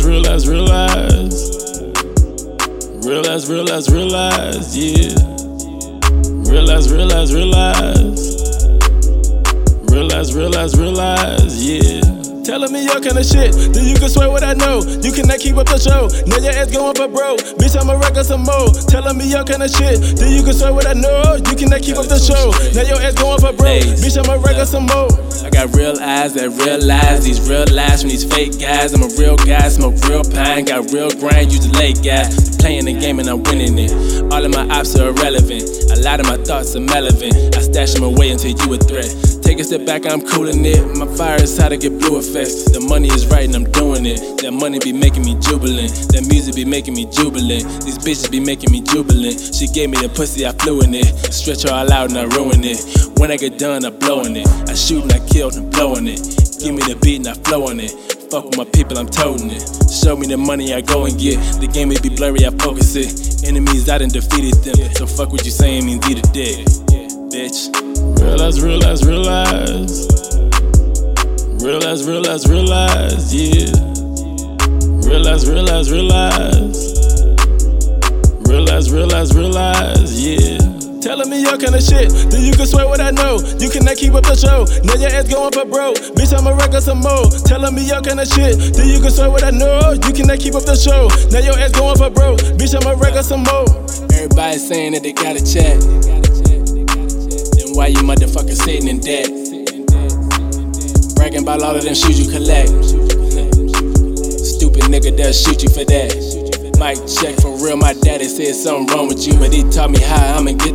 realize, realize, realize. Realize, realize, realize, yeah. Realize, realize, realize. Realize, realize, realize, yeah. Telling me your kind of shit, then you can swear what I know. You cannot keep up the show. Now your ass going for broke. Bitch, I'ma record some more. Telling me your kind of shit, then you can swear what I know. You cannot keep up the show. Now your ass going for broke. Bitch, I'ma record some more. I got real eyes that realize these real lies from these fake guys. I'm a real guy, smoke real pine, got real grind, use the late guys. Playing the game and I'm winning it. All of my ops are irrelevant. A lot of my thoughts are relevant. I stash them away until you a threat. Take a step back, I'm cooling it. My fire is how to get blue effects. The money is right and I'm doing it. That money be making me jubilant. That music be making me jubilant. These bitches be making me jubilant. She gave me the pussy, I flew in it. Stretch her all out and I ruin it. When I get done, I'm blowing it. I shoot and I kill and I blowing it. Give me the beat and I flow on it. Fuck with my people, I'm toting it. Show me the money, I go and get. The game may be blurry, I focus it. Enemies, I done defeated them. So fuck what you saying means either dead. Bitch. Realize, realize, realize. Realize, realize, realize, yeah. Realize, realize, realize. Realize, realize, realize, yeah. Me your kind of shit, then you can swear what I know. You cannot keep up the show. Now your ass going for broke. Bitch, I'ma record some more. Telling me your kind of shit, then you can swear what I know. You cannot keep up the show. Now your ass going for broke. Bitch, I'ma record some more. Everybody saying that they got a check. Then why you motherfuckers sitting in debt? Bragging about all of them shoes you collect. Stupid nigga, they'll shoot you for that. Mic check for real, my daddy said something wrong with you, but he taught me how I'ma get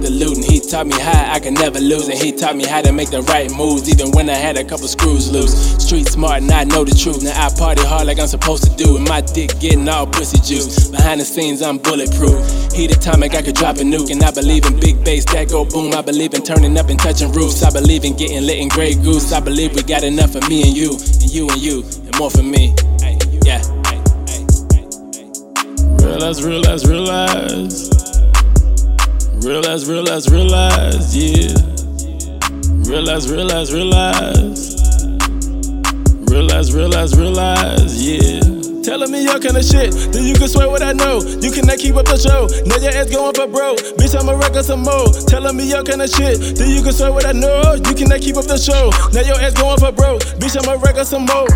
taught me how I can never lose, and he taught me how to make the right moves, even when I had a couple screws loose. Street smart, and I know the truth. Now I party hard like I'm supposed to do, and my dick getting all pussy juice. Behind the scenes, I'm bulletproof. Heat atomic, I could drop a nuke, and I believe in big bass that go boom. I believe in turning up and touching roofs. I believe in getting lit in Grey Goose. I believe we got enough for me and you, and you and you, and more for me. Yeah. Realize, realize, realize. Realize, realize, realize, yeah. Realize, realize, realize. Realize, realize, realize, yeah. Telling me your kind of shit, then you can swear what I know. You cannot keep up the show. Now your ass going for broke. Bitch, I'ma record some more. Telling me your kind of shit, then you can swear what I know. You cannot keep up the show. Now your ass going for broke. Bitch, I'ma record some more.